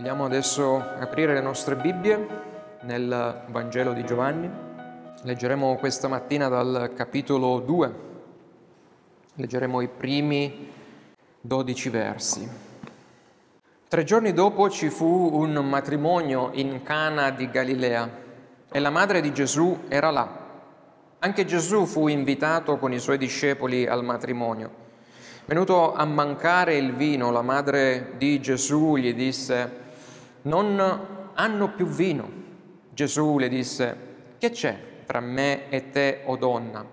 Vogliamo adesso aprire le nostre Bibbie nel Vangelo di Giovanni. Leggeremo questa mattina dal capitolo 2. Leggeremo i primi 12 versi. Tre giorni dopo ci fu un matrimonio in Cana di Galilea e la madre di Gesù era là. Anche Gesù fu invitato con i suoi discepoli al matrimonio. Venuto a mancare il vino, la madre di Gesù gli disse, non hanno più vino. Gesù le disse, che c'è tra me e te, o donna?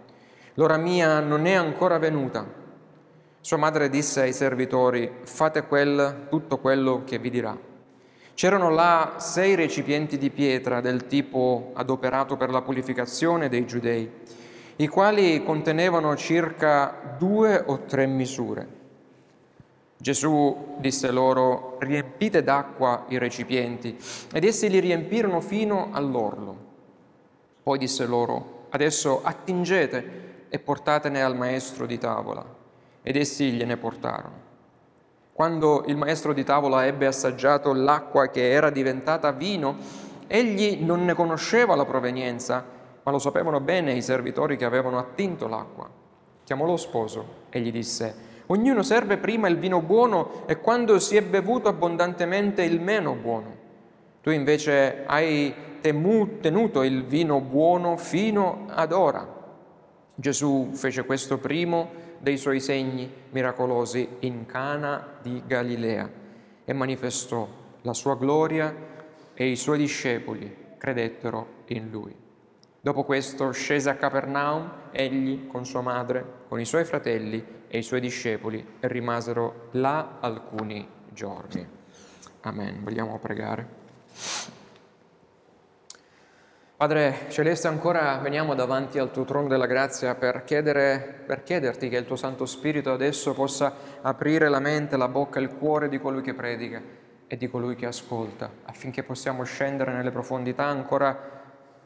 L'ora mia non è ancora venuta. Sua madre disse ai servitori, fate quel, tutto quello che vi dirà. C'erano là sei recipienti di pietra del tipo adoperato per la purificazione dei giudei i quali contenevano circa due o tre misure. Gesù disse loro, riempite d'acqua i recipienti, ed essi li riempirono fino all'orlo. Poi disse loro, adesso attingete e portatene al maestro di tavola. Ed essi gliene portarono. Quando il maestro di tavola ebbe assaggiato l'acqua che era diventata vino, egli non ne conosceva la provenienza, ma lo sapevano bene i servitori che avevano attinto l'acqua. Chiamò lo sposo e gli disse, ognuno serve prima il vino buono e quando si è bevuto abbondantemente il meno buono. Tu invece hai tenuto il vino buono fino ad ora. Gesù fece questo primo dei suoi segni miracolosi in Cana di Galilea e manifestò la sua gloria e i suoi discepoli credettero in lui. Dopo questo scese a Capernaum, egli con sua madre, con i suoi fratelli e i suoi discepoli rimasero là alcuni giorni. Amen. Vogliamo pregare. Padre Celeste, ancora veniamo davanti al tuo trono della grazia per, chiedere, per chiederti che il tuo Santo Spirito adesso possa aprire la mente, la bocca, il cuore di colui che predica e di colui che ascolta, affinché possiamo scendere nelle profondità ancora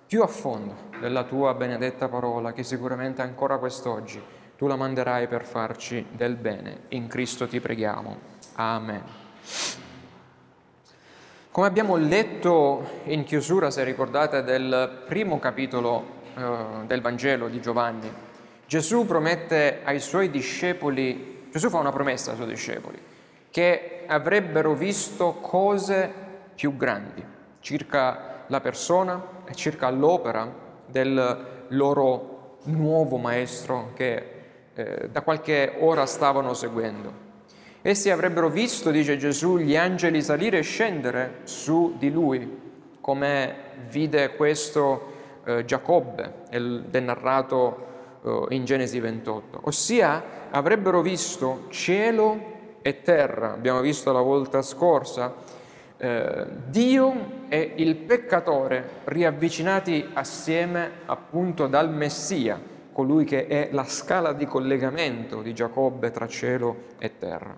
più a fondo della tua benedetta parola che sicuramente ancora quest'oggi tu la manderai per farci del bene. In Cristo ti preghiamo. Amen. Come abbiamo letto in chiusura, se ricordate, del primo capitolo eh, del Vangelo di Giovanni, Gesù promette ai suoi discepoli, Gesù fa una promessa ai suoi discepoli, che avrebbero visto cose più grandi circa la persona e circa l'opera del loro nuovo maestro che eh, da qualche ora stavano seguendo. Essi avrebbero visto, dice Gesù, gli angeli salire e scendere su di lui, come vide questo eh, Giacobbe ed è narrato eh, in Genesi 28. Ossia avrebbero visto cielo e terra, abbiamo visto la volta scorsa, eh, Dio e il peccatore riavvicinati assieme appunto dal Messia, colui che è la scala di collegamento di Giacobbe tra cielo e terra.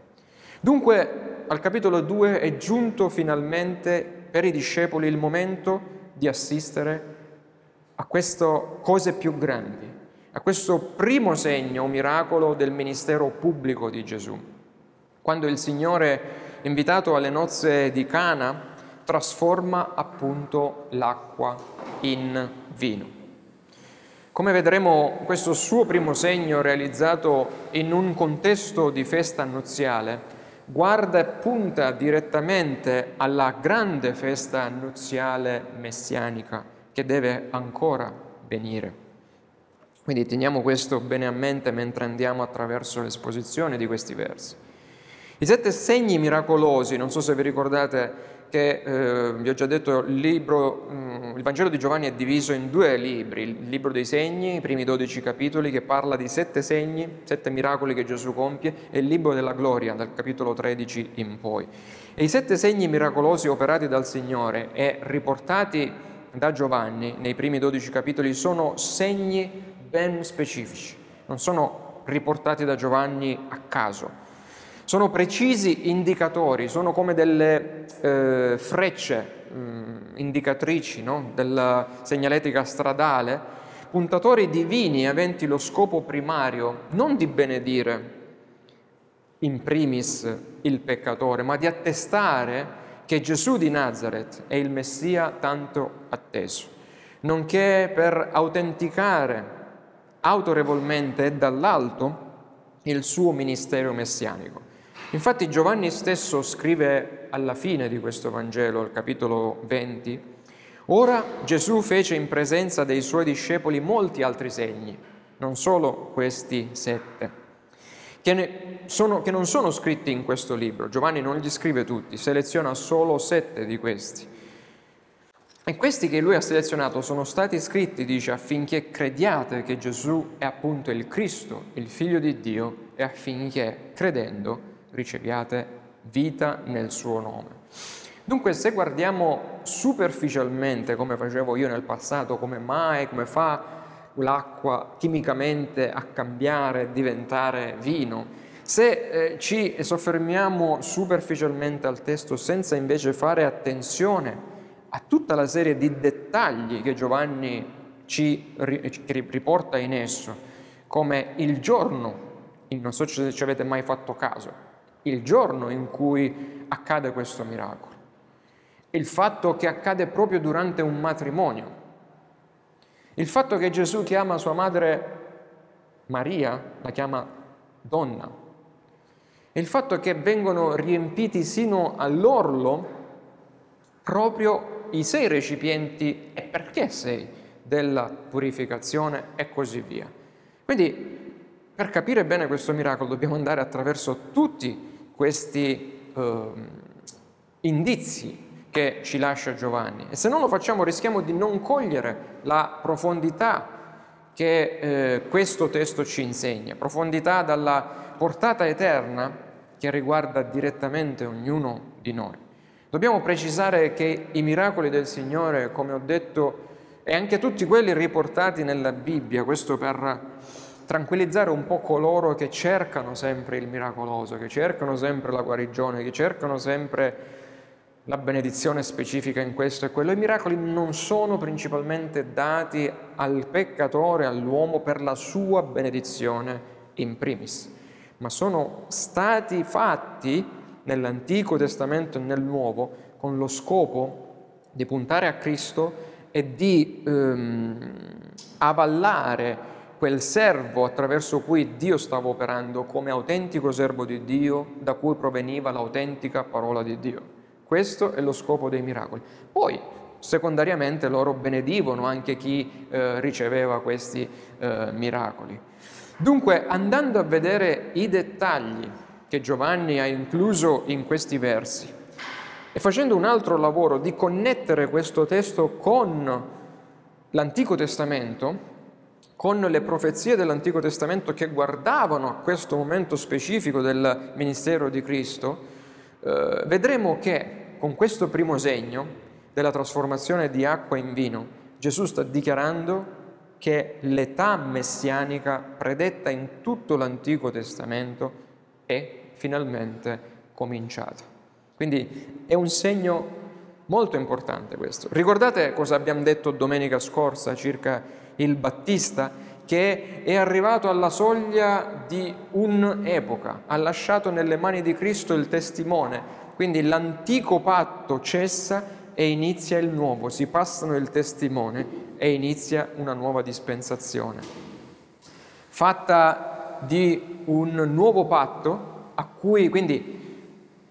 Dunque al capitolo 2 è giunto finalmente per i discepoli il momento di assistere a queste cose più grandi, a questo primo segno, miracolo del ministero pubblico di Gesù. Quando il Signore invitato alle nozze di Cana, trasforma appunto l'acqua in vino. Come vedremo, questo suo primo segno realizzato in un contesto di festa nuziale guarda e punta direttamente alla grande festa nuziale messianica che deve ancora venire. Quindi teniamo questo bene a mente mentre andiamo attraverso l'esposizione di questi versi. I sette segni miracolosi, non so se vi ricordate che eh, vi ho già detto, il, libro, mm, il Vangelo di Giovanni è diviso in due libri, il libro dei segni, i primi dodici capitoli che parla di sette segni, sette miracoli che Gesù compie, e il libro della gloria, dal capitolo 13 in poi. E i sette segni miracolosi operati dal Signore e riportati da Giovanni nei primi dodici capitoli sono segni ben specifici, non sono riportati da Giovanni a caso sono precisi indicatori, sono come delle eh, frecce mh, mm, indicatrici no? della segnaletica stradale, puntatori divini aventi lo scopo primario non di benedire in primis il peccatore, ma di attestare che Gesù di Nazareth è il Messia tanto atteso, nonché per autenticare autorevolmente e dall'alto il suo ministero messianico. Infatti Giovanni stesso scrive alla fine di questo Vangelo, al capitolo 20, Ora Gesù fece in presenza dei suoi discepoli molti altri segni, non solo questi sette, che, sono, che non sono scritti in questo libro. Giovanni non li scrive tutti, seleziona solo sette di questi. E questi che lui ha selezionato sono stati scritti, dice, affinché crediate che Gesù è appunto il Cristo, il Figlio di Dio, e affinché, credendo, riceviate vita nel suo nome. Dunque, se guardiamo superficialmente, come facevo io nel passato, come mai, come fa l'acqua chimicamente a cambiare, diventare vino, se eh, ci soffermiamo superficialmente al testo senza invece fare attenzione a tutta la serie di dettagli che Giovanni ci riporta in esso, come il giorno, non so se ci avete mai fatto caso, il giorno in cui accade questo miracolo. Il fatto che accade proprio durante un matrimonio, il fatto che Gesù chiama sua madre Maria, la chiama donna, e il fatto che vengono riempiti sino all'orlo proprio i sei recipienti e perché sei della purificazione e così via. Quindi per capire bene questo miracolo dobbiamo andare attraverso tutti questi eh, indizi che ci lascia Giovanni. E se non lo facciamo rischiamo di non cogliere la profondità che eh, questo testo ci insegna, profondità dalla portata eterna che riguarda direttamente ognuno di noi. Dobbiamo precisare che i miracoli del Signore, come ho detto, e anche tutti quelli riportati nella Bibbia, questo per tranquillizzare un po' coloro che cercano sempre il miracoloso, che cercano sempre la guarigione, che cercano sempre la benedizione specifica in questo e quello. I miracoli non sono principalmente dati al peccatore, all'uomo, per la sua benedizione in primis, ma sono stati fatti nell'Antico Testamento e nel Nuovo con lo scopo di puntare a Cristo e di ehm, avallare quel servo attraverso cui Dio stava operando come autentico servo di Dio, da cui proveniva l'autentica parola di Dio. Questo è lo scopo dei miracoli. Poi, secondariamente, loro benedivano anche chi eh, riceveva questi eh, miracoli. Dunque, andando a vedere i dettagli che Giovanni ha incluso in questi versi e facendo un altro lavoro di connettere questo testo con l'Antico Testamento, con le profezie dell'Antico Testamento che guardavano a questo momento specifico del ministero di Cristo, eh, vedremo che con questo primo segno della trasformazione di acqua in vino, Gesù sta dichiarando che l'età messianica predetta in tutto l'Antico Testamento è finalmente cominciata. Quindi è un segno molto importante questo. Ricordate cosa abbiamo detto domenica scorsa circa il Battista? Che è arrivato alla soglia di un'epoca, ha lasciato nelle mani di Cristo il testimone quindi l'antico patto cessa e inizia il nuovo, si passano il testimone e inizia una nuova dispensazione. Fatta di un nuovo patto a cui quindi,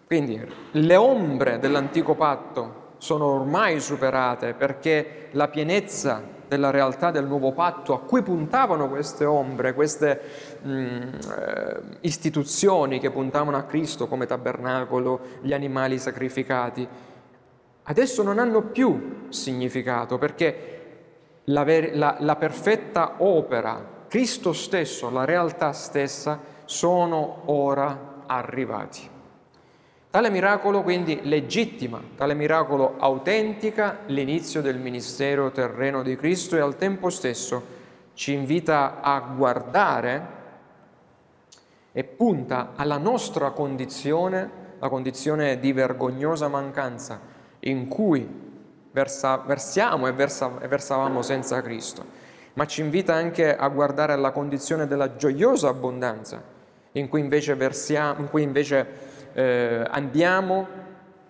quindi le ombre dell'antico patto sono ormai superate perché la pienezza della realtà del nuovo patto a cui puntavano queste ombre, queste mh, mm, eh, istituzioni che puntavano a Cristo come tabernacolo, gli animali sacrificati, adesso non hanno più significato perché la, ver- la, la perfetta opera, Cristo stesso, la realtà stessa, sono ora arrivati. Tale miracolo quindi legittima, tale miracolo autentica l'inizio del ministero terreno di Cristo e al tempo stesso ci invita a guardare e punta alla nostra condizione, la condizione di vergognosa mancanza in cui versa, versiamo e, versa, e versavamo senza Cristo, ma ci invita anche a guardare alla condizione della gioiosa abbondanza in cui invece, versiamo, in cui invece eh, andiamo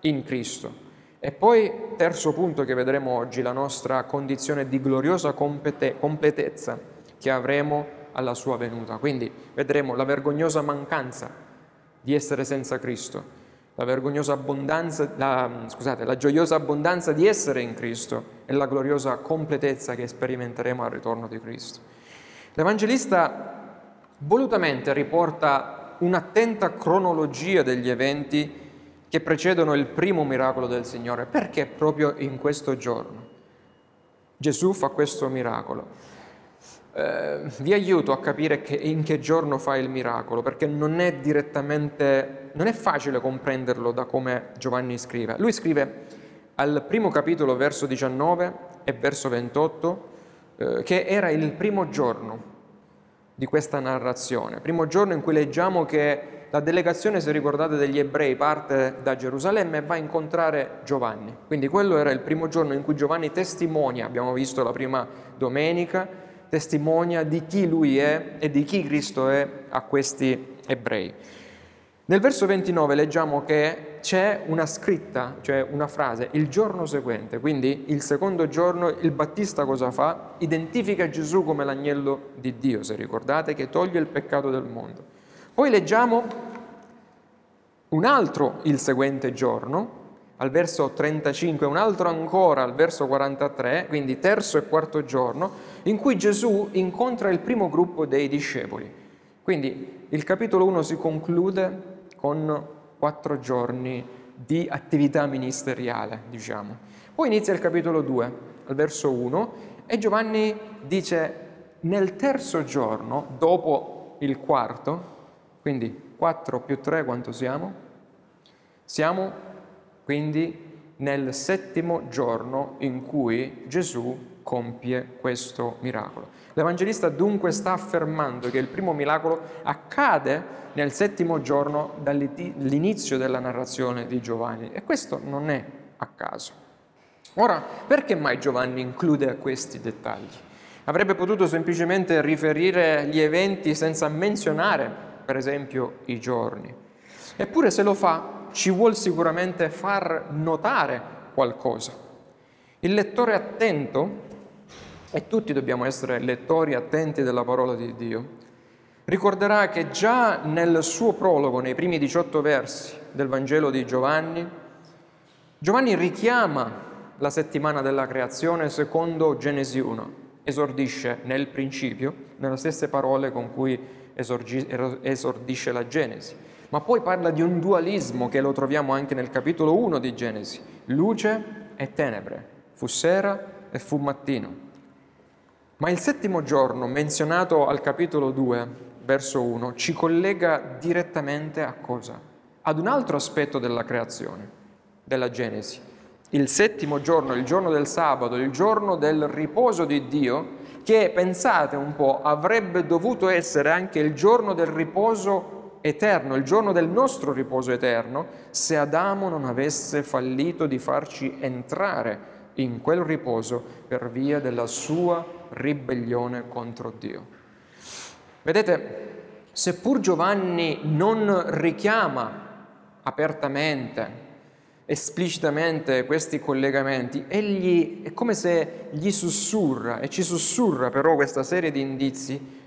in Cristo. E poi, terzo punto che vedremo oggi, la nostra condizione di gloriosa compete- completezza che avremo alla sua venuta. Quindi vedremo la vergognosa mancanza di essere senza Cristo, la vergognosa abbondanza, la, scusate, la gioiosa abbondanza di essere in Cristo e la gloriosa completezza che sperimenteremo al ritorno di Cristo. L'Evangelista volutamente riporta un'attenta cronologia degli eventi che precedono il primo miracolo del Signore. Perché proprio in questo giorno Gesù fa questo miracolo? Eh, vi aiuto a capire che in che giorno fa il miracolo, perché non è direttamente, non è facile comprenderlo da come Giovanni scrive. Lui scrive al primo capitolo, verso 19 e verso 28, eh, che era il primo giorno di questa narrazione, primo giorno in cui leggiamo che la delegazione, se ricordate, degli ebrei parte da Gerusalemme e va a incontrare Giovanni. Quindi quello era il primo giorno in cui Giovanni testimonia, abbiamo visto la prima domenica, testimonia di chi lui è e di chi Cristo è a questi ebrei. Nel verso 29 leggiamo che c'è una scritta, cioè una frase, il giorno seguente, quindi il secondo giorno il Battista cosa fa? Identifica Gesù come l'agnello di Dio, se ricordate, che toglie il peccato del mondo. Poi leggiamo un altro il seguente giorno, al verso 35, un altro ancora al verso 43, quindi terzo e quarto giorno, in cui Gesù incontra il primo gruppo dei discepoli. Quindi il capitolo 1 si conclude con quattro giorni di attività ministeriale, diciamo. Poi inizia il capitolo 2, al verso 1, e Giovanni dice nel terzo giorno, dopo il quarto, quindi 4 più 3 quanto siamo? Siamo quindi nel settimo giorno in cui Gesù compie questo miracolo. L'Evangelista dunque sta affermando che il primo miracolo accade nel settimo giorno dall'inizio della narrazione di Giovanni e questo non è a caso. Ora, perché mai Giovanni include questi dettagli? Avrebbe potuto semplicemente riferire gli eventi senza menzionare per esempio i giorni. Eppure se lo fa ci vuol sicuramente far notare qualcosa. Il lettore attento, e tutti dobbiamo essere lettori attenti della parola di Dio, ricorderà che già nel suo prologo, nei primi 18 versi del Vangelo di Giovanni, Giovanni richiama la settimana della creazione secondo Genesi 1, esordisce nel principio, nelle stesse parole con cui esordisce la Genesi, ma poi parla di un dualismo che lo troviamo anche nel capitolo 1 di Genesi, luce e tenebre, fu sera e fu mattino. Ma il settimo giorno, menzionato al capitolo 2, verso 1, ci collega direttamente a cosa? Ad un altro aspetto della creazione, della Genesi. Il settimo giorno, il giorno del sabato, il giorno del riposo di Dio, che pensate un po' avrebbe dovuto essere anche il giorno del riposo eterno, il giorno del nostro riposo eterno, se Adamo non avesse fallito di farci entrare in quel riposo per via della sua ribellione contro Dio. Vedete, seppur Giovanni non richiama apertamente esplicitamente questi collegamenti, egli è come se gli sussurra e ci sussurra però questa serie di indizi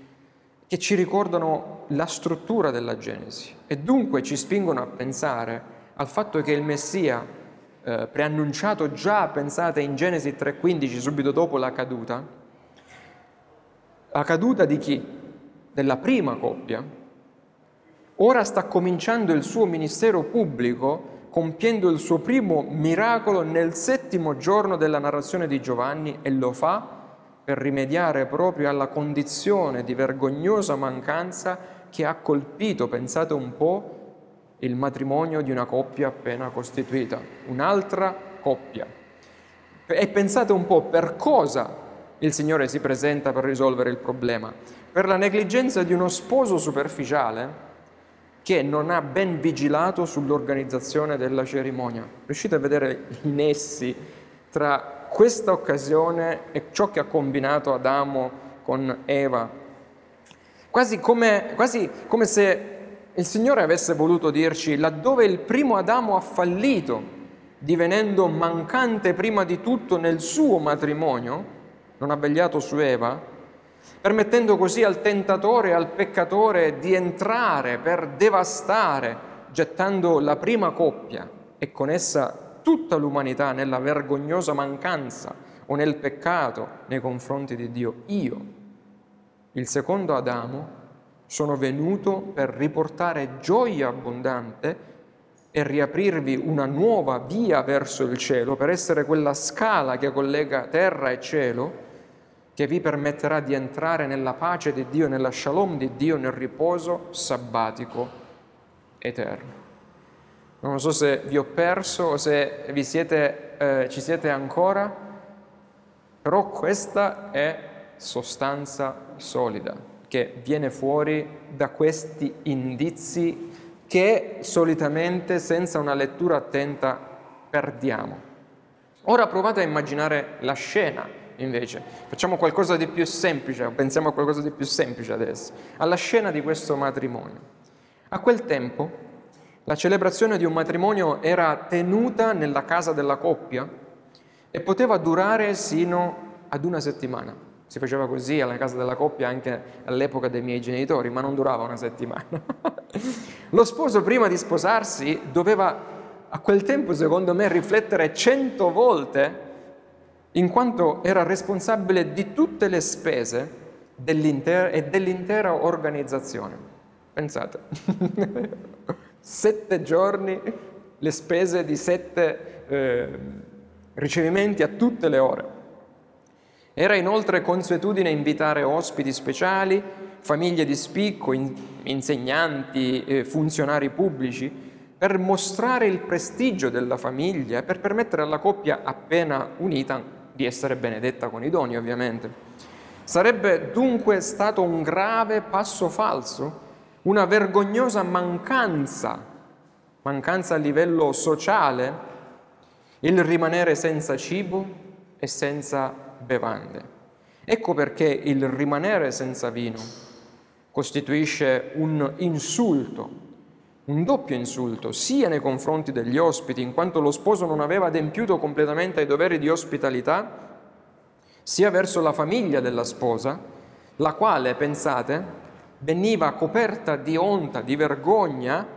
che ci ricordano la struttura della Genesi e dunque ci spingono a pensare al fatto che il Messia, eh, preannunciato già, pensate, in Genesi 3.15, subito dopo la caduta, la caduta di chi? Della prima coppia, ora sta cominciando il suo ministero pubblico compiendo il suo primo miracolo nel settimo giorno della narrazione di Giovanni e lo fa per rimediare proprio alla condizione di vergognosa mancanza che ha colpito, pensate un po', il matrimonio di una coppia appena costituita, un'altra coppia. E pensate un po' per cosa il Signore si presenta per risolvere il problema. Per la negligenza di uno sposo superficiale, che non ha ben vigilato sull'organizzazione della cerimonia. Riuscite a vedere i nessi tra questa occasione e ciò che ha combinato Adamo con Eva? Quasi come, quasi come se il Signore avesse voluto dirci laddove il primo Adamo ha fallito divenendo mancante prima di tutto nel suo matrimonio, non ha vegliato su Eva, permettendo così al tentatore e al peccatore di entrare per devastare, gettando la prima coppia e con essa tutta l'umanità nella vergognosa mancanza o nel peccato nei confronti di Dio. Io, il secondo Adamo, sono venuto per riportare gioia abbondante e riaprirvi una nuova via verso il cielo, per essere quella scala che collega terra e cielo, che vi permetterà di entrare nella pace di Dio, nella shalom di Dio, nel riposo sabbatico eterno. Non so se vi ho perso o se siete, eh, ci siete ancora, però questa è sostanza solida che viene fuori da questi indizi che solitamente senza una lettura attenta perdiamo. Ora provate a immaginare la scena invece, facciamo qualcosa di più semplice, pensiamo a qualcosa di più semplice adesso, alla scena di questo matrimonio. A quel tempo la celebrazione di un matrimonio era tenuta nella casa della coppia e poteva durare sino ad una settimana. Si faceva così alla casa della coppia anche all'epoca dei miei genitori, ma non durava una settimana. Lo sposo prima di sposarsi doveva a quel tempo, secondo me, riflettere cento volte in quanto era responsabile di tutte le spese dell'intera e dell'intera organizzazione. Pensate, sette giorni, le spese di sette eh, ricevimenti a tutte le ore. Era inoltre consuetudine invitare ospiti speciali, famiglie di spicco, in, insegnanti, eh, funzionari pubblici, per mostrare il prestigio della famiglia e per permettere alla coppia appena unita di essere benedetta con i doni, ovviamente. Sarebbe dunque stato un grave passo falso, una vergognosa mancanza, mancanza a livello sociale, il rimanere senza cibo e senza bevande. Ecco perché il rimanere senza vino costituisce un insulto, un doppio insulto, sia nei confronti degli ospiti, in quanto lo sposo non aveva adempiuto completamente ai doveri di ospitalità, sia verso la famiglia della sposa, la quale, pensate, veniva coperta di onta, di vergogna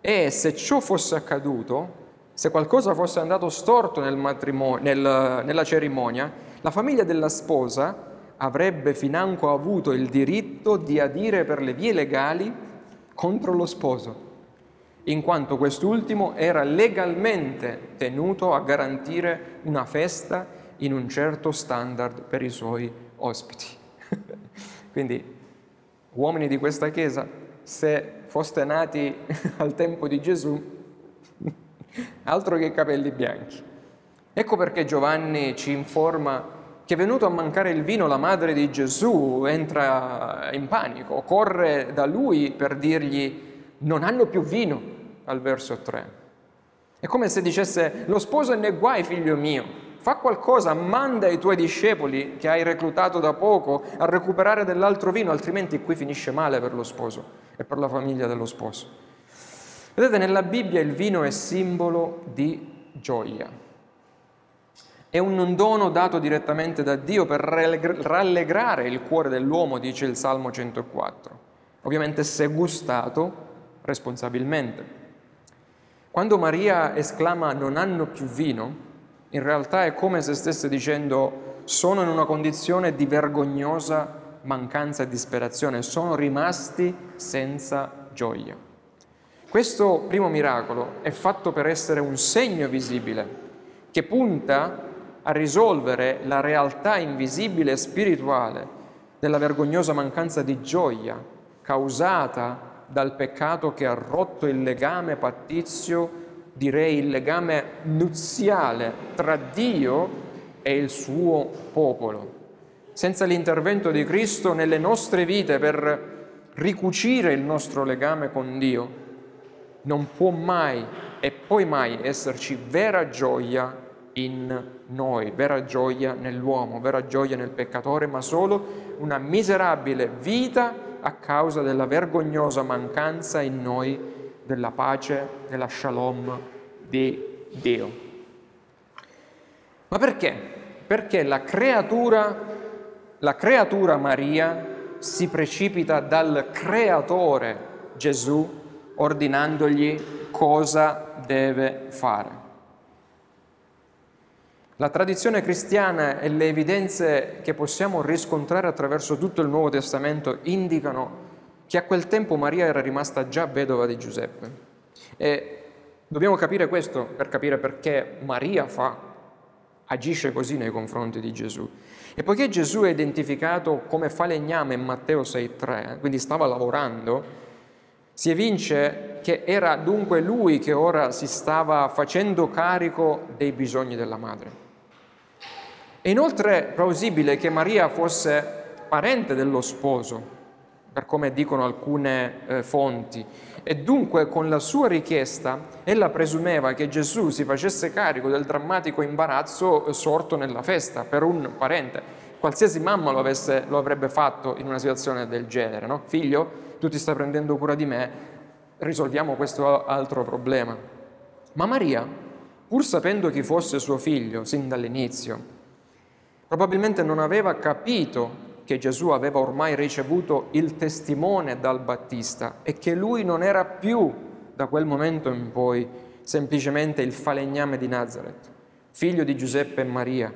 e se ciò fosse accaduto, se qualcosa fosse andato storto nel nel, nella cerimonia, la famiglia della sposa avrebbe financo avuto il diritto di adire per le vie legali contro lo sposo, in quanto quest'ultimo era legalmente tenuto a garantire una festa in un certo standard per i suoi ospiti. Quindi, uomini di questa Chiesa, se foste nati al tempo di Gesù, altro che capelli bianchi. Ecco perché Giovanni ci informa che venuto a mancare il vino la madre di Gesù entra in panico, corre da lui per dirgli non hanno più vino al verso 3. È come se dicesse lo sposo è nei guai figlio mio, fa qualcosa, manda i tuoi discepoli che hai reclutato da poco a recuperare dell'altro vino, altrimenti qui finisce male per lo sposo e per la famiglia dello sposo. Vedete, nella Bibbia il vino è simbolo di gioia. È un dono dato direttamente da Dio per rallegrare il cuore dell'uomo, dice il Salmo 104. Ovviamente se gustato responsabilmente. Quando Maria esclama non hanno più vino, in realtà è come se stesse dicendo sono in una condizione di vergognosa mancanza e disperazione, sono rimasti senza gioia. Questo primo miracolo è fatto per essere un segno visibile che punta a risolvere la realtà invisibile e spirituale della vergognosa mancanza di gioia causata dal peccato che ha rotto il legame pattizio, direi il legame nuziale tra Dio e il suo popolo. Senza l'intervento di Cristo nelle nostre vite per ricucire il nostro legame con Dio, non può mai e poi mai esserci vera gioia in noi, vera gioia nell'uomo, vera gioia nel peccatore, ma solo una miserabile vita a causa della vergognosa mancanza in noi della pace, della shalom di Dio. Ma perché? Perché la creatura, la creatura Maria si precipita dal creatore Gesù ordinandogli cosa deve fare. La tradizione cristiana e le evidenze che possiamo riscontrare attraverso tutto il Nuovo Testamento indicano che a quel tempo Maria era rimasta già vedova di Giuseppe. E dobbiamo capire questo per capire perché Maria fa, agisce così nei confronti di Gesù. E poiché Gesù è identificato come falegname in Matteo 6,3, quindi stava lavorando, si evince che era dunque lui che ora si stava facendo carico dei bisogni della madre. È inoltre plausibile che Maria fosse parente dello sposo, per come dicono alcune eh, fonti, e dunque con la sua richiesta ella presumeva che Gesù si facesse carico del drammatico imbarazzo eh, sorto nella festa per un parente. Qualsiasi mamma lo, avesse, lo avrebbe fatto in una situazione del genere, no? Figlio, tu ti stai prendendo cura di me, risolviamo questo altro problema. Ma Maria, pur sapendo chi fosse suo figlio sin dall'inizio, Probabilmente non aveva capito che Gesù aveva ormai ricevuto il testimone dal Battista e che lui non era più da quel momento in poi semplicemente il falegname di Nazareth, figlio di Giuseppe e Maria,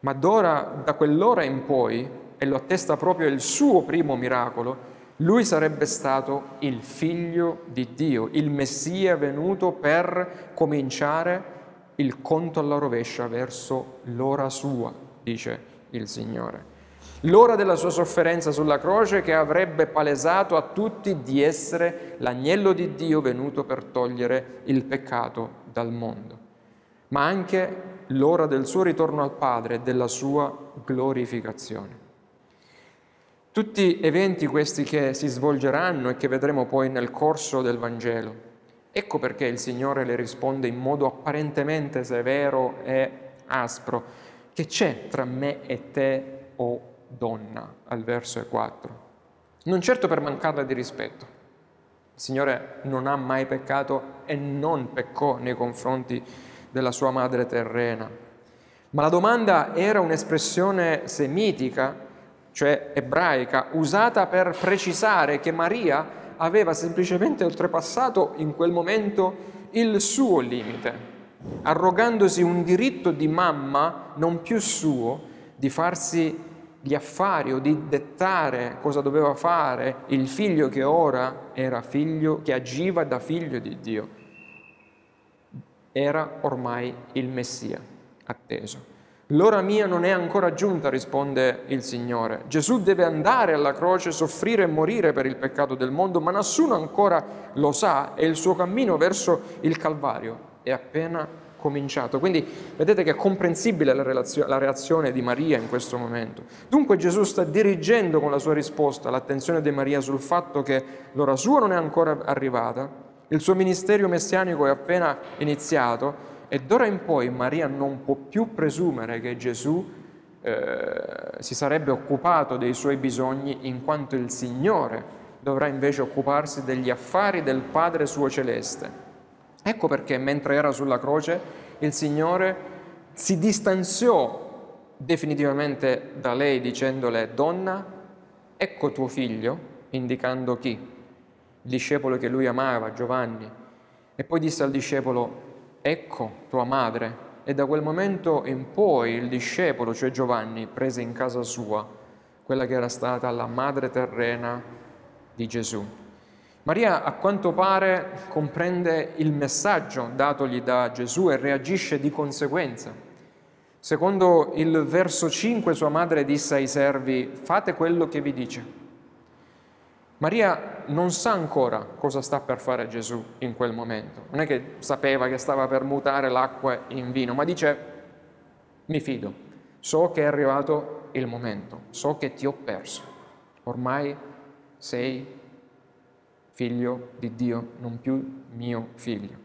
ma d'ora, da quell'ora in poi, e lo attesta proprio il suo primo miracolo, lui sarebbe stato il figlio di Dio, il Messia venuto per cominciare il conto alla rovescia verso l'ora sua dice il Signore. L'ora della sua sofferenza sulla croce che avrebbe palesato a tutti di essere l'agnello di Dio venuto per togliere il peccato dal mondo, ma anche l'ora del suo ritorno al Padre e della sua glorificazione. Tutti eventi questi che si svolgeranno e che vedremo poi nel corso del Vangelo. Ecco perché il Signore le risponde in modo apparentemente severo e aspro, che c'è tra me e te, o oh donna, al verso 4. Non certo per mancarle di rispetto. Il Signore non ha mai peccato e non peccò nei confronti della sua madre terrena. Ma la domanda era un'espressione semitica, cioè ebraica, usata per precisare che Maria aveva semplicemente oltrepassato in quel momento il suo limite arrogandosi un diritto di mamma non più suo, di farsi gli affari o di dettare cosa doveva fare il figlio che ora era figlio, che agiva da figlio di Dio. Era ormai il Messia atteso. L'ora mia non è ancora giunta, risponde il Signore. Gesù deve andare alla croce, soffrire e morire per il peccato del mondo, ma nessuno ancora lo sa e il suo cammino verso il Calvario è appena cominciato. Quindi vedete che è comprensibile la, relazio- la, reazione di Maria in questo momento. Dunque Gesù sta dirigendo con la sua risposta l'attenzione di Maria sul fatto che l'ora sua non è ancora arrivata, il suo ministero messianico è appena iniziato e d'ora in poi Maria non può più presumere che Gesù eh, si sarebbe occupato dei suoi bisogni in quanto il Signore dovrà invece occuparsi degli affari del Padre suo celeste. Ecco perché mentre era sulla croce il Signore si distanziò definitivamente da lei dicendole donna, ecco tuo figlio, indicando chi? Il discepolo che lui amava, Giovanni. E poi disse al discepolo, ecco tua madre. E da quel momento in poi il discepolo, cioè Giovanni, prese in casa sua quella che era stata la madre terrena di Gesù. Maria a quanto pare comprende il messaggio datogli da Gesù e reagisce di conseguenza. Secondo il verso 5 sua madre disse ai servi, fate quello che vi dice. Maria non sa ancora cosa sta per fare Gesù in quel momento, non è che sapeva che stava per mutare l'acqua in vino, ma dice, mi fido, so che è arrivato il momento, so che ti ho perso, ormai sei figlio di Dio, non più mio figlio.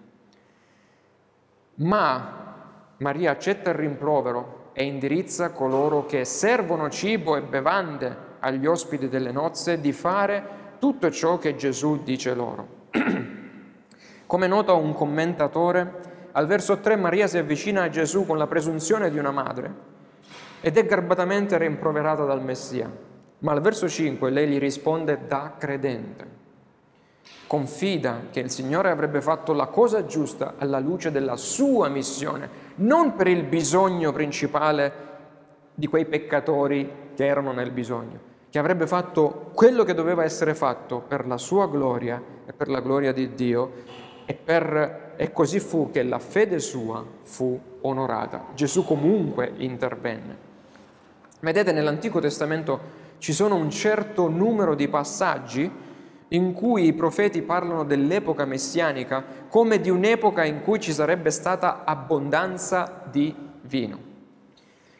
Ma Maria accetta il rimprovero e indirizza coloro che servono cibo e bevande agli ospiti delle nozze di fare tutto ciò che Gesù dice loro. Come nota un commentatore, Al verso 3 Maria si avvicina a Gesù con la presunzione di una madre ed è garbatamente rimproverata dal Messia. Ma al verso 5 lei gli risponde da credente. Confida che il Signore avrebbe fatto la cosa giusta alla luce della sua missione, non per il bisogno principale di quei peccatori che erano nel bisogno, che avrebbe fatto quello che doveva essere fatto per la sua gloria e per la gloria di Dio e, per, e così fu che la fede sua fu onorata. Gesù comunque intervenne. Vedete, nell'Antico Testamento ci sono un certo numero di passaggi in cui i profeti parlano dell'epoca messianica come di un'epoca in cui ci sarebbe stata abbondanza di vino.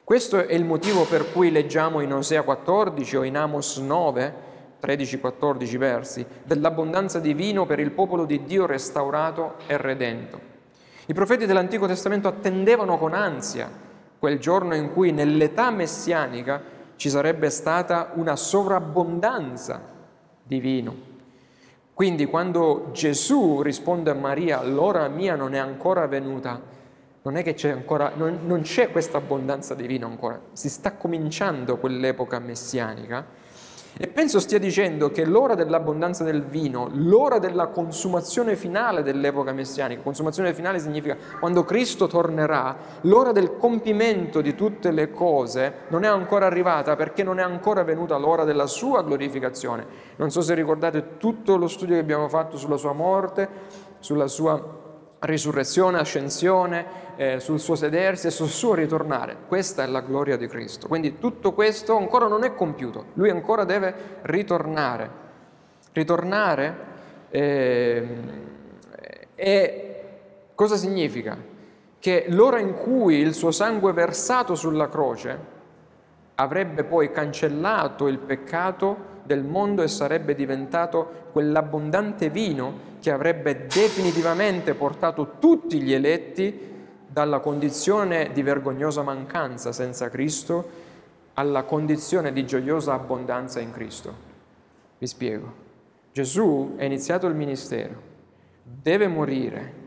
Questo è il motivo per cui leggiamo in Osea 14 o in Amos 9, 13-14 versi, dell'abbondanza di vino per il popolo di Dio restaurato e redento. I profeti dell'Antico Testamento attendevano con ansia quel giorno in cui nell'età messianica ci sarebbe stata una sovrabbondanza di vino. Quindi quando Gesù risponde a Maria, l'ora mia non è ancora venuta, non è che c'è ancora, non, non c'è questa abbondanza di vino ancora, si sta cominciando quell'epoca messianica e penso stia dicendo che l'ora dell'abbondanza del vino, l'ora della consumazione finale dell'epoca messianica, consumazione finale significa quando Cristo tornerà, l'ora del compimento di tutte le cose non è ancora arrivata perché non è ancora venuta l'ora della sua glorificazione. Non so se ricordate tutto lo studio che abbiamo fatto sulla sua morte, sulla sua risurrezione, ascensione, eh, sul suo sedersi e sul suo ritornare. Questa è la gloria di Cristo. Quindi tutto questo ancora non è compiuto, lui ancora deve ritornare. Ritornare eh, e cosa significa? Che l'ora in cui il suo sangue versato sulla croce avrebbe poi cancellato il peccato del mondo e sarebbe diventato quell'abbondante vino che avrebbe definitivamente portato tutti gli eletti dalla condizione di vergognosa mancanza senza Cristo alla condizione di gioiosa abbondanza in Cristo. Vi spiego. Gesù è iniziato il ministero, deve morire.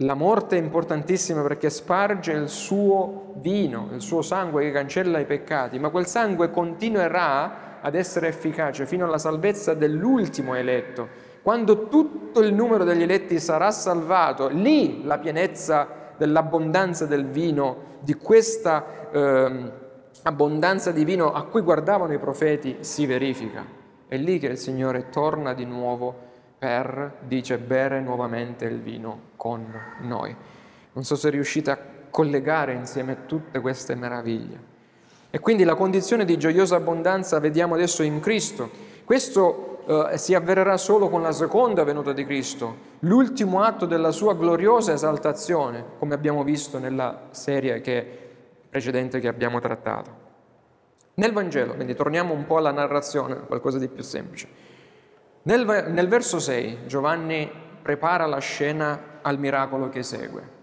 La morte è importantissima perché sparge il suo vino, il suo sangue che cancella i peccati, ma quel sangue continuerà ad essere efficace fino alla salvezza dell'ultimo eletto. Quando tutto il numero degli eletti sarà salvato, lì la pienezza dell'abbondanza del vino, di questa eh, abbondanza di vino a cui guardavano i profeti, si verifica. È lì che il Signore torna di nuovo per, dice, bere nuovamente il vino con noi. Non so se riuscite a collegare insieme tutte queste meraviglie. E quindi la condizione di gioiosa abbondanza vediamo adesso in Cristo. Questo eh, si avvererà solo con la seconda venuta di Cristo, l'ultimo atto della sua gloriosa esaltazione, come abbiamo visto nella serie che, precedente che abbiamo trattato. Nel Vangelo, quindi torniamo un po' alla narrazione, qualcosa di più semplice. Nel, nel verso 6 Giovanni prepara la scena al miracolo che segue.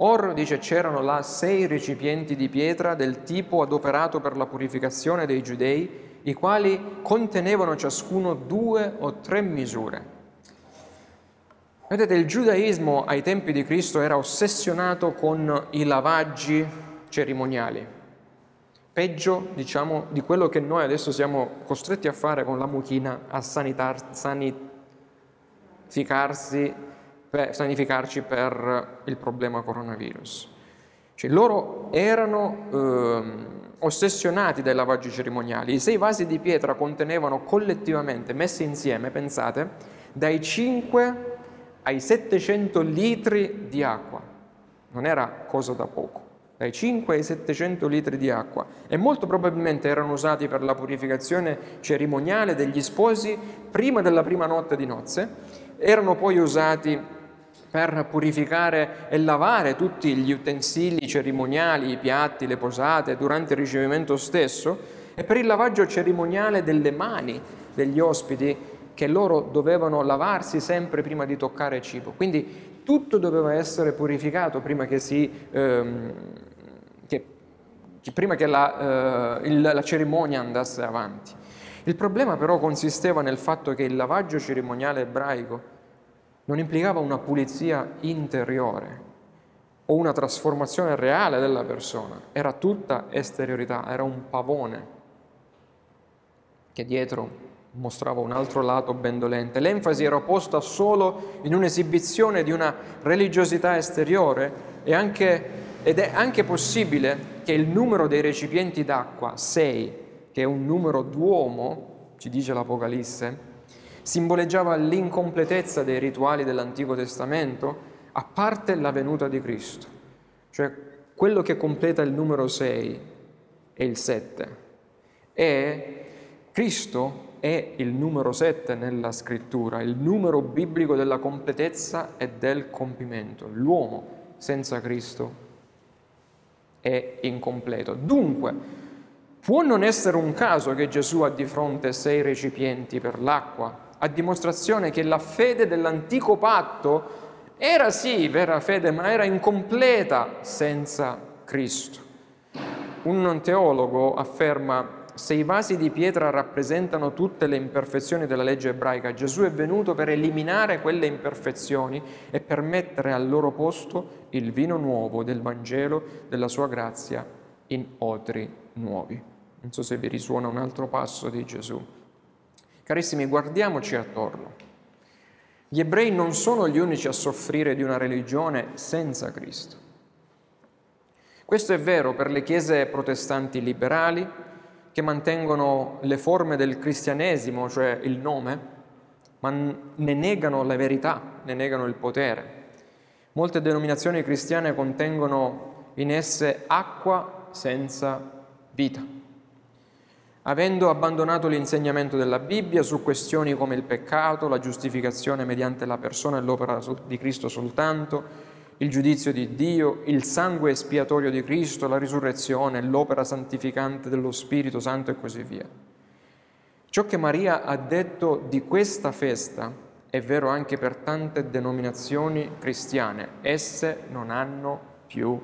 Or, dice, c'erano là sei recipienti di pietra del tipo adoperato per la purificazione dei giudei, i quali contenevano ciascuno due o tre misure. Vedete, il giudaismo ai tempi di Cristo era ossessionato con i lavaggi cerimoniali, peggio, diciamo, di quello che noi adesso siamo costretti a fare con la mucchina, a sanitar, sanificarsi per sanificarci per il problema coronavirus. Cioè, loro erano eh, ossessionati dai lavaggi cerimoniali. I sei vasi di pietra contenevano collettivamente, messi insieme, pensate, dai 5 ai 700 litri di acqua. Non era cosa da poco dai 5 ai 700 litri di acqua e molto probabilmente erano usati per la purificazione cerimoniale degli sposi prima della prima notte di nozze, erano poi usati per purificare e lavare tutti gli utensili cerimoniali, i piatti, le posate durante il ricevimento stesso e per il lavaggio cerimoniale delle mani degli ospiti che loro dovevano lavarsi sempre prima di toccare cibo. Quindi tutto doveva essere purificato prima che, si, ehm, che, che, prima che la, eh, il, la cerimonia andasse avanti. Il problema però consisteva nel fatto che il lavaggio cerimoniale ebraico non implicava una pulizia interiore o una trasformazione reale della persona, era tutta esteriorità, era un pavone che dietro mostrava un altro lato ben dolente. L'enfasi era posta solo in un'esibizione di una religiosità esteriore e anche, ed è anche possibile che il numero dei recipienti d'acqua, sei, che è un numero d'uomo, ci dice l'Apocalisse, simboleggiava l'incompletezza dei rituali dell'Antico Testamento, a parte la venuta di Cristo. Cioè quello che completa il numero 6 è il 7. E Cristo è il numero 7 nella scrittura, il numero biblico della completezza e del compimento. L'uomo senza Cristo è incompleto. Dunque, può non essere un caso che Gesù ha di fronte sei recipienti per l'acqua, a dimostrazione che la fede dell'antico patto era sì vera fede, ma era incompleta senza Cristo. Un teologo afferma se i vasi di pietra rappresentano tutte le imperfezioni della legge ebraica, Gesù è venuto per eliminare quelle imperfezioni e per mettere al loro posto il vino nuovo del Vangelo, della sua grazia, in otri nuovi. Non so se vi risuona un altro passo di Gesù. Carissimi, guardiamoci attorno. Gli ebrei non sono gli unici a soffrire di una religione senza Cristo. Questo è vero per le chiese protestanti liberali, che mantengono le forme del cristianesimo, cioè il nome, ma ne negano la verità, ne negano il potere. Molte denominazioni cristiane contengono in esse acqua senza vita. Avendo abbandonato l'insegnamento della Bibbia su questioni come il peccato, la giustificazione mediante la persona e l'opera di Cristo soltanto, il giudizio di Dio, il sangue espiatorio di Cristo, la risurrezione, l'opera santificante dello Spirito Santo e così via. Ciò che Maria ha detto di questa festa è vero anche per tante denominazioni cristiane. Esse non hanno più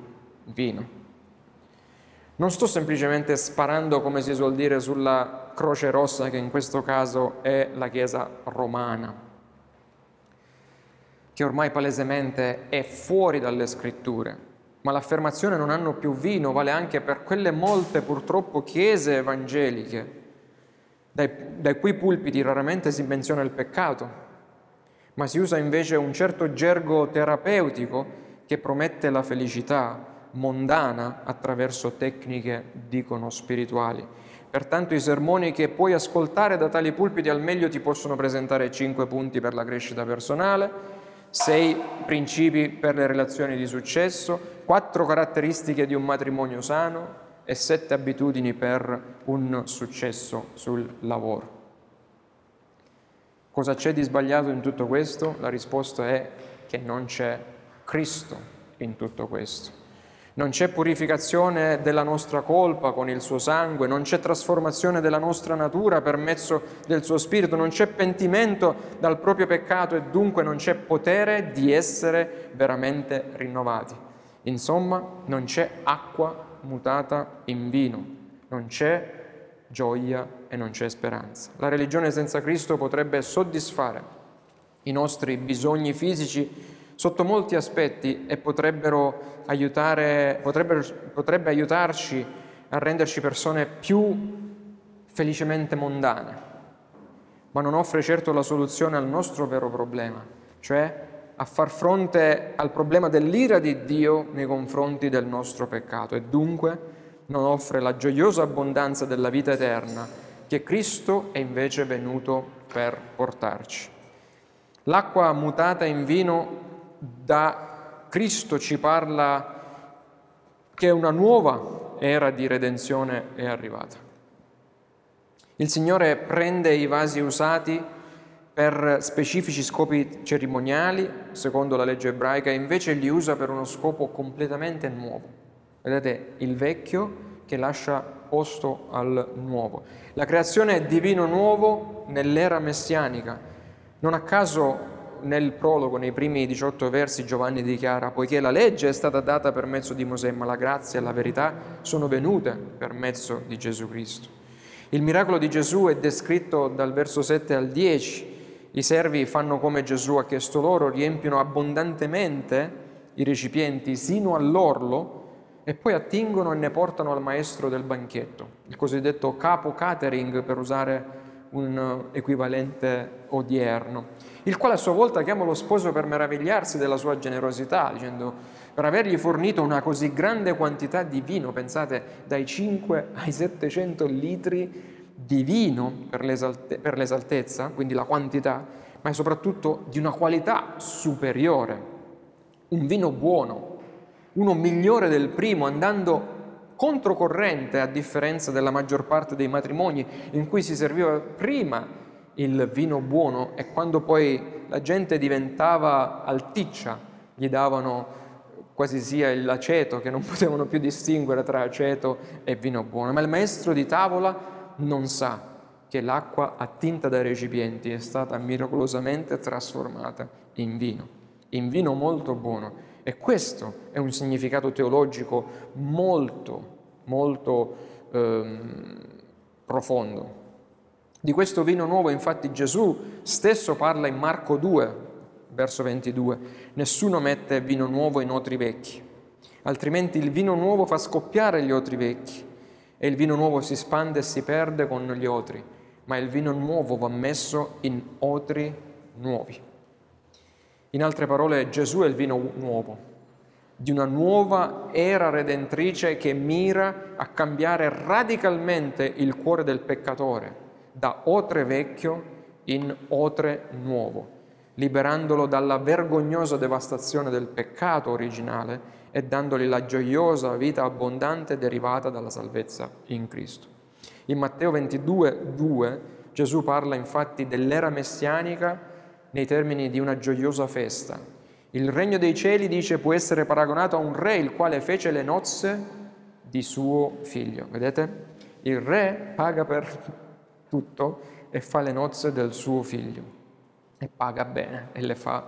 vino. Non sto semplicemente sparando, come si suol dire, sulla croce rossa, che in questo caso è la Chiesa romana che ormai palesemente è fuori dalle scritture, ma l'affermazione non hanno più vino vale anche per quelle molte purtroppo chiese evangeliche, dai, dai cui pulpiti raramente si menziona il peccato, ma si usa invece un certo gergo terapeutico che promette la felicità mondana attraverso tecniche, dicono, spirituali. Pertanto i sermoni che puoi ascoltare da tali pulpiti al meglio ti possono presentare cinque punti per la crescita personale, sei principi per le relazioni di successo, quattro caratteristiche di un matrimonio sano e sette abitudini per un successo sul lavoro. Cosa c'è di sbagliato in tutto questo? La risposta è che non c'è Cristo in tutto questo. Non c'è purificazione della nostra colpa con il suo sangue, non c'è trasformazione della nostra natura per mezzo del suo spirito, non c'è pentimento dal proprio peccato e dunque non c'è potere di essere veramente rinnovati. Insomma, non c'è acqua mutata in vino, non c'è gioia e non c'è speranza. La religione senza Cristo potrebbe soddisfare i nostri bisogni fisici sotto molti aspetti e potrebbero aiutare, potrebbero, potrebbe aiutarci a renderci persone più felicemente mondane, ma non offre certo la soluzione al nostro vero problema, cioè a far fronte al problema dell'ira di Dio nei confronti del nostro peccato e dunque non offre la gioiosa abbondanza della vita eterna che Cristo è invece venuto per portarci. L'acqua mutata in vino da Cristo ci parla che una nuova era di redenzione è arrivata. Il Signore prende i vasi usati per specifici scopi cerimoniali, secondo la legge ebraica, e invece li usa per uno scopo completamente nuovo. Vedete, il vecchio che lascia posto al nuovo. La creazione di vino nuovo nell'era messianica. Non a caso nel prologo, nei primi 18 versi, Giovanni dichiara, poiché la legge è stata data per mezzo di Mosè, ma la grazia e la verità sono venute per mezzo di Gesù Cristo. Il miracolo di Gesù è descritto dal verso 7 al 10 I servi fanno come Gesù ha chiesto loro, riempiono abbondantemente i recipienti sino all'orlo e poi attingono e ne portano al maestro del banchetto, il cosiddetto capo catering per usare un equivalente odierno, il quale a sua volta chiama lo sposo per meravigliarsi della sua generosità, dicendo per avergli fornito una così grande quantità di vino, pensate dai 5 ai 700 litri di vino per, l'esalte- per l'esaltezza, quindi la quantità, ma soprattutto di una qualità superiore, un vino buono, uno migliore del primo, andando controcorrente a differenza della maggior parte dei matrimoni in cui si serviva prima il vino buono e quando poi la gente diventava alticcia gli davano quasi sia l'aceto che non potevano più distinguere tra aceto e vino buono. Ma il maestro di tavola non sa che l'acqua attinta dai recipienti è stata miracolosamente trasformata in vino, in vino molto buono e questo è un significato teologico molto, molto ehm, profondo. Di questo vino nuovo infatti Gesù stesso parla in Marco 2, verso 22. Nessuno mette vino nuovo in otri vecchi, altrimenti il vino nuovo fa scoppiare gli otri vecchi e il vino nuovo si spande e si perde con gli otri, ma il vino nuovo va messo in otri nuovi. In altre parole, Gesù è il vino nuovo, di una nuova era redentrice che mira a cambiare radicalmente il cuore del peccatore, da otre vecchio in otre nuovo, liberandolo dalla vergognosa devastazione del peccato originale e dandogli la gioiosa vita abbondante derivata dalla salvezza in Cristo. In Matteo 22, 2, Gesù parla infatti dell'era messianica nei termini di una gioiosa festa. Il regno dei cieli, dice, può essere paragonato a un re il quale fece le nozze di suo figlio. Vedete? Il re paga per tutto e fa le nozze del suo figlio e paga bene e le fa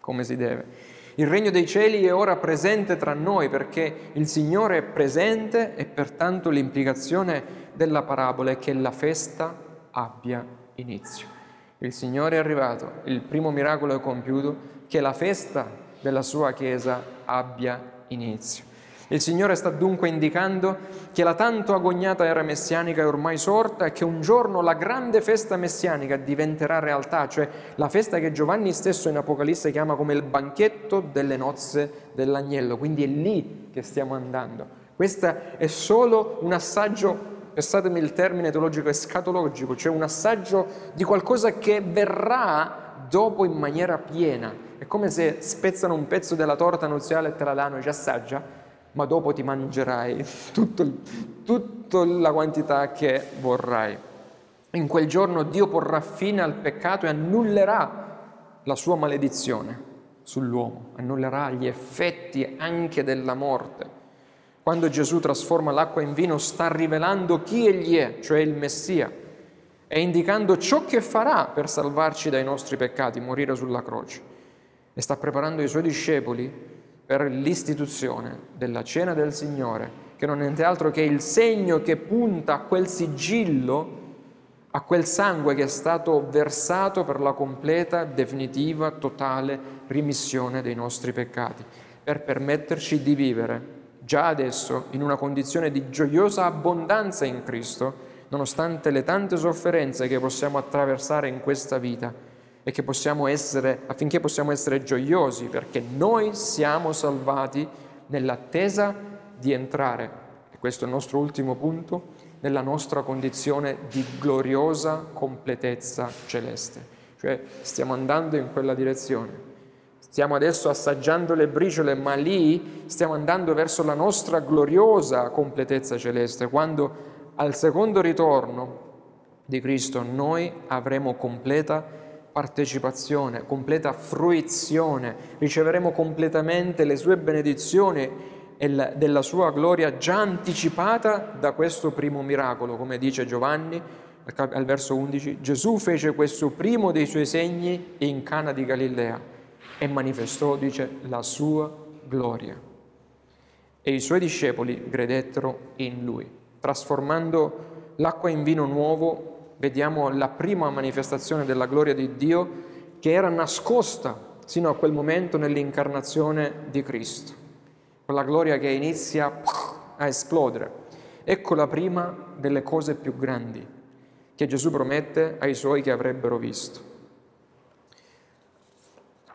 come si deve. Il regno dei cieli è ora presente tra noi perché il Signore è presente e pertanto l'implicazione della parabola è che la festa abbia inizio il Signore è arrivato, il primo miracolo è compiuto, che la festa della sua Chiesa abbia inizio. Il Signore sta dunque indicando che la tanto agognata era messianica è ormai sorta e che un giorno la grande festa messianica diventerà realtà, cioè la festa che Giovanni stesso in Apocalisse chiama come il banchetto delle nozze dell'agnello. Quindi è lì che stiamo andando. Questo è solo un assaggio passatemi il termine teologico escatologico, cioè un assaggio di qualcosa che verrà dopo in maniera piena. È come se spezzano un pezzo della torta nuziale e te la danno e ci assaggia, ma dopo ti mangerai tutta la quantità che vorrai. In quel giorno Dio porrà fine al peccato e annullerà la sua maledizione sull'uomo, annullerà gli effetti anche della morte quando Gesù trasforma l'acqua in vino sta rivelando chi egli è, cioè il Messia, e indicando ciò che farà per salvarci dai nostri peccati, morire sulla croce. E sta preparando i suoi discepoli per l'istituzione della cena del Signore, che non è niente altro che il segno che punta a quel sigillo, a quel sangue che è stato versato per la completa, definitiva, totale rimissione dei nostri peccati, per permetterci di vivere già adesso in una condizione di gioiosa abbondanza in Cristo, nonostante le tante sofferenze che possiamo attraversare in questa vita e possiamo essere, affinché possiamo essere gioiosi, perché noi siamo salvati nell'attesa di entrare, e questo è il nostro ultimo punto, nella nostra condizione di gloriosa completezza celeste. Cioè stiamo andando in quella direzione. Stiamo adesso assaggiando le briciole, ma lì stiamo andando verso la nostra gloriosa completezza celeste, quando al secondo ritorno di Cristo noi avremo completa partecipazione, completa fruizione, riceveremo completamente le sue benedizioni e della sua gloria già anticipata da questo primo miracolo, come dice Giovanni al verso 11, Gesù fece questo primo dei suoi segni in Cana di Galilea e manifestò, dice, la sua gloria. E i suoi discepoli credettero in lui, trasformando l'acqua in vino nuovo vediamo la prima manifestazione della gloria di Dio che era nascosta sino a quel momento nell'incarnazione di Cristo. Quella gloria che inizia a esplodere. Ecco la prima delle cose più grandi che Gesù promette ai suoi che avrebbero visto.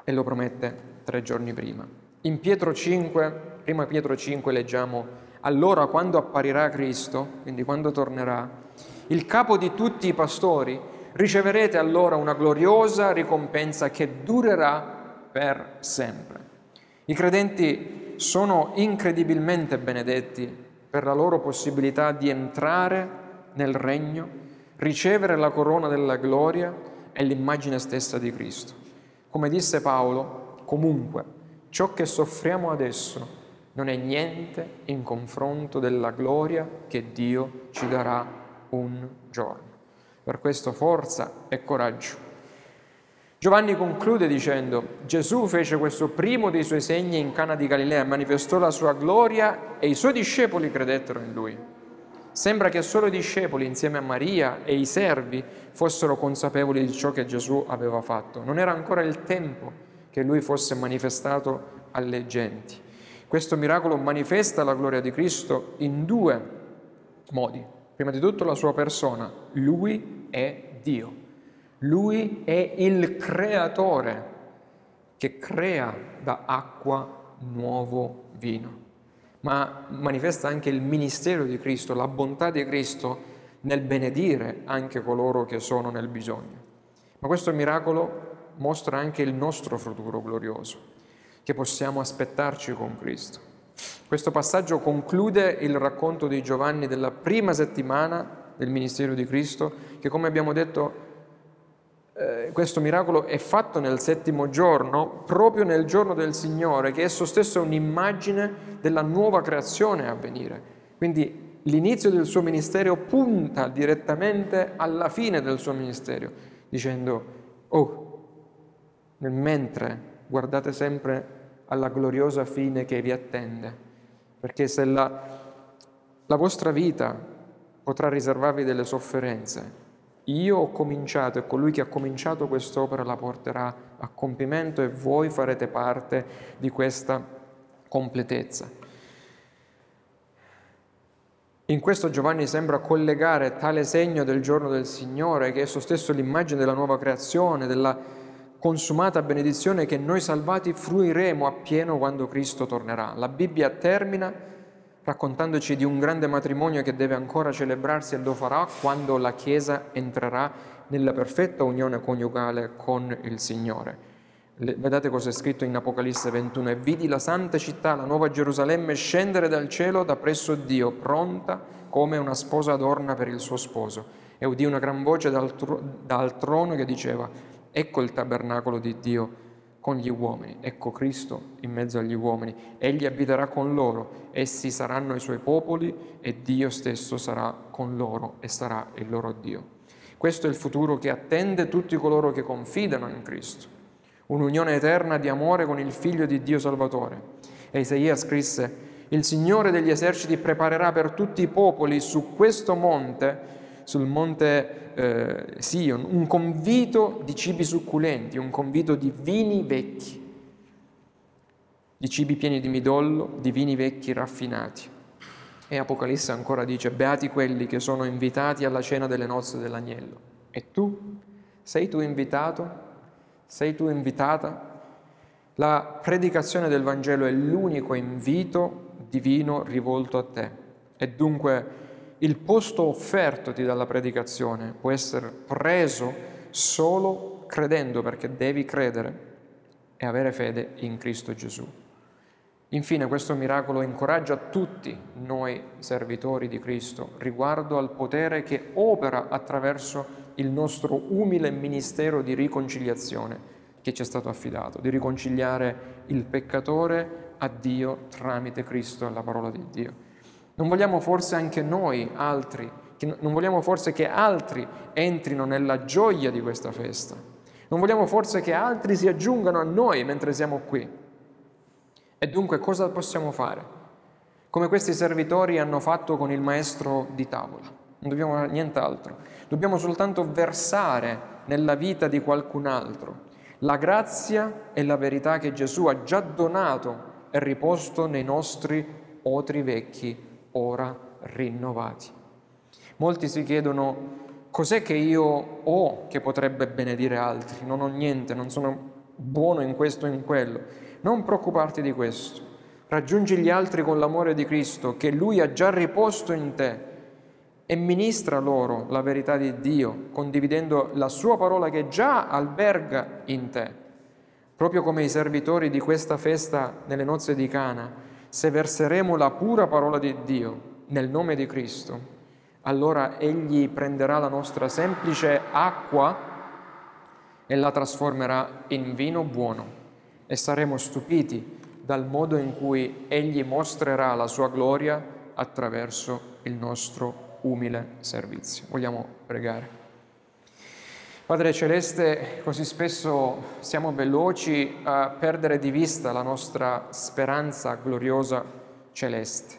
E lo promette tre giorni prima. In Pietro 5, prima Pietro 5 leggiamo, allora quando apparirà Cristo, quindi quando tornerà, il capo di tutti i pastori, riceverete allora una gloriosa ricompensa che durerà per sempre. I credenti sono incredibilmente benedetti per la loro possibilità di entrare nel regno, ricevere la corona della gloria e l'immagine stessa di Cristo. Come disse Paolo, comunque, ciò che soffriamo adesso non è niente in confronto della gloria che Dio ci darà un giorno. Per questo forza e coraggio Giovanni conclude dicendo, Gesù fece questo primo dei suoi segni in Cana di Galilea, manifestò la sua gloria e i suoi discepoli credettero in lui. Sembra che solo i discepoli, insieme a Maria e i servi, fossero consapevoli di ciò che Gesù aveva fatto. Non era ancora il tempo che lui fosse manifestato alle genti. Questo miracolo manifesta la gloria di Cristo in due modi. Prima di tutto la sua persona, lui è Dio. Lui è il creatore che crea da acqua nuovo vino, ma manifesta anche il ministero di Cristo, la bontà di Cristo nel benedire anche coloro che sono nel bisogno. Ma questo miracolo mostra anche il nostro futuro glorioso, che possiamo aspettarci con Cristo. Questo passaggio conclude il racconto di Giovanni della prima settimana del ministero di Cristo, che come abbiamo detto eh, questo miracolo è fatto nel settimo giorno, proprio nel giorno del Signore, che esso stesso è un'immagine della nuova creazione a venire. Quindi l'inizio del suo ministero punta direttamente alla fine del suo ministero, dicendo, oh, nel mentre guardate sempre alla gloriosa fine che vi attende, perché se la, la vostra vita potrà riservarvi delle sofferenze, io ho cominciato e colui che ha cominciato quest'opera la porterà a compimento e voi farete parte di questa completezza. In questo Giovanni sembra collegare tale segno del giorno del Signore, che è esso stesso l'immagine della nuova creazione, della consumata benedizione che noi salvati fruiremo appieno quando Cristo tornerà. La Bibbia termina raccontandoci di un grande matrimonio che deve ancora celebrarsi e lo farà quando la Chiesa entrerà nella perfetta unione coniugale con il Signore. Vedete cosa è scritto in Apocalisse 21? E vidi la santa città, la nuova Gerusalemme, scendere dal cielo da presso Dio, pronta come una sposa adorna per il suo sposo. E udì una gran voce dal, tro- dal trono che diceva, ecco il tabernacolo di Dio con gli uomini. Ecco Cristo in mezzo agli uomini. Egli abiterà con loro, essi saranno i suoi popoli e Dio stesso sarà con loro e sarà il loro Dio. Questo è il futuro che attende tutti coloro che confidano in Cristo. Un'unione eterna di amore con il Figlio di Dio Salvatore. E Isaia scrisse, il Signore degli eserciti preparerà per tutti i popoli su questo monte sul monte eh, Sion, un convito di cibi succulenti, un convito di vini vecchi, di cibi pieni di midollo, di vini vecchi raffinati. E Apocalisse ancora dice, beati quelli che sono invitati alla cena delle nozze dell'agnello. E tu? Sei tu invitato? Sei tu invitata? La predicazione del Vangelo è l'unico invito divino rivolto a te. E dunque il posto offertoti dalla predicazione può essere preso solo credendo, perché devi credere e avere fede in Cristo Gesù. Infine questo miracolo incoraggia tutti noi servitori di Cristo riguardo al potere che opera attraverso il nostro umile ministero di riconciliazione che ci è stato affidato, di riconciliare il peccatore a Dio tramite Cristo e la parola di Dio. Non vogliamo forse anche noi altri, non vogliamo forse che altri entrino nella gioia di questa festa. Non vogliamo forse che altri si aggiungano a noi mentre siamo qui. E dunque cosa possiamo fare? Come questi servitori hanno fatto con il maestro di tavola. non dobbiamo fare nient'altro, dobbiamo soltanto versare nella vita di qualcun altro la grazia e la verità che Gesù ha già donato e riposto nei nostri otri vecchi, ora rinnovati. Molti si chiedono cos'è che io ho che potrebbe benedire altri? Non ho niente, non sono buono in questo o in quello. Non preoccuparti di questo. Raggiungi gli altri con l'amore di Cristo che Lui ha già riposto in te e ministra loro la verità di Dio, condividendo la sua parola che già alberga in te. Proprio come i servitori di questa festa nelle nozze di Cana, se verseremo la pura parola di Dio nel nome di Cristo, allora Egli prenderà la nostra semplice acqua e la trasformerà in vino buono e saremo stupiti dal modo in cui Egli mostrerà la sua gloria attraverso il nostro umile servizio. Vogliamo pregare. Padre Celeste, così spesso siamo veloci a perdere di vista la nostra speranza gloriosa celeste.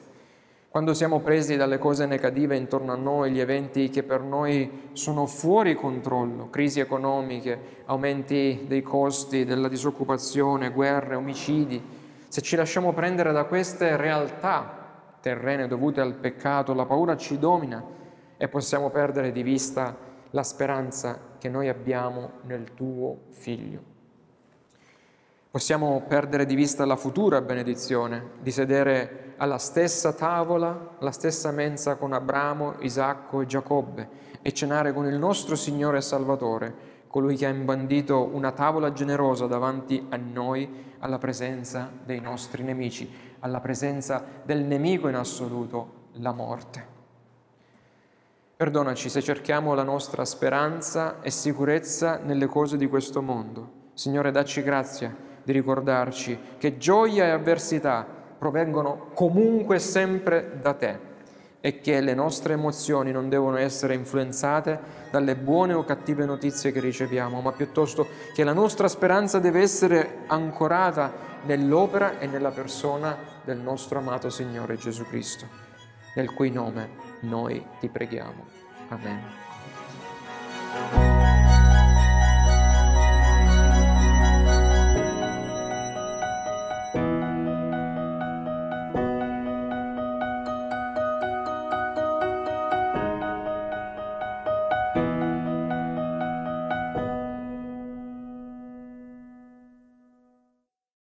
Quando siamo presi dalle cose negative intorno a noi, gli eventi che per noi sono fuori controllo, crisi economiche, aumenti dei costi, della disoccupazione, guerre, omicidi, se ci lasciamo prendere da queste realtà terrene dovute al peccato, la paura ci domina e possiamo perdere di vista la speranza che noi abbiamo nel tuo Figlio. Possiamo perdere di vista la futura benedizione di sedere alla stessa tavola, alla stessa mensa con Abramo, Isacco e Giacobbe e cenare con il nostro Signore e Salvatore, colui che ha imbandito una tavola generosa davanti a noi alla presenza dei nostri nemici, alla presenza del nemico in assoluto, la morte. Perdonaci se cerchiamo la nostra speranza e sicurezza nelle cose di questo mondo. Signore, dacci grazia di ricordarci che gioia e avversità provengono comunque sempre da te e che le nostre emozioni non devono essere influenzate dalle buone o cattive notizie che riceviamo, ma piuttosto che la nostra speranza deve essere ancorata nell'opera e nella persona del nostro amato Signore Gesù Cristo, nel cui nome noi ti preghiamo. Amen.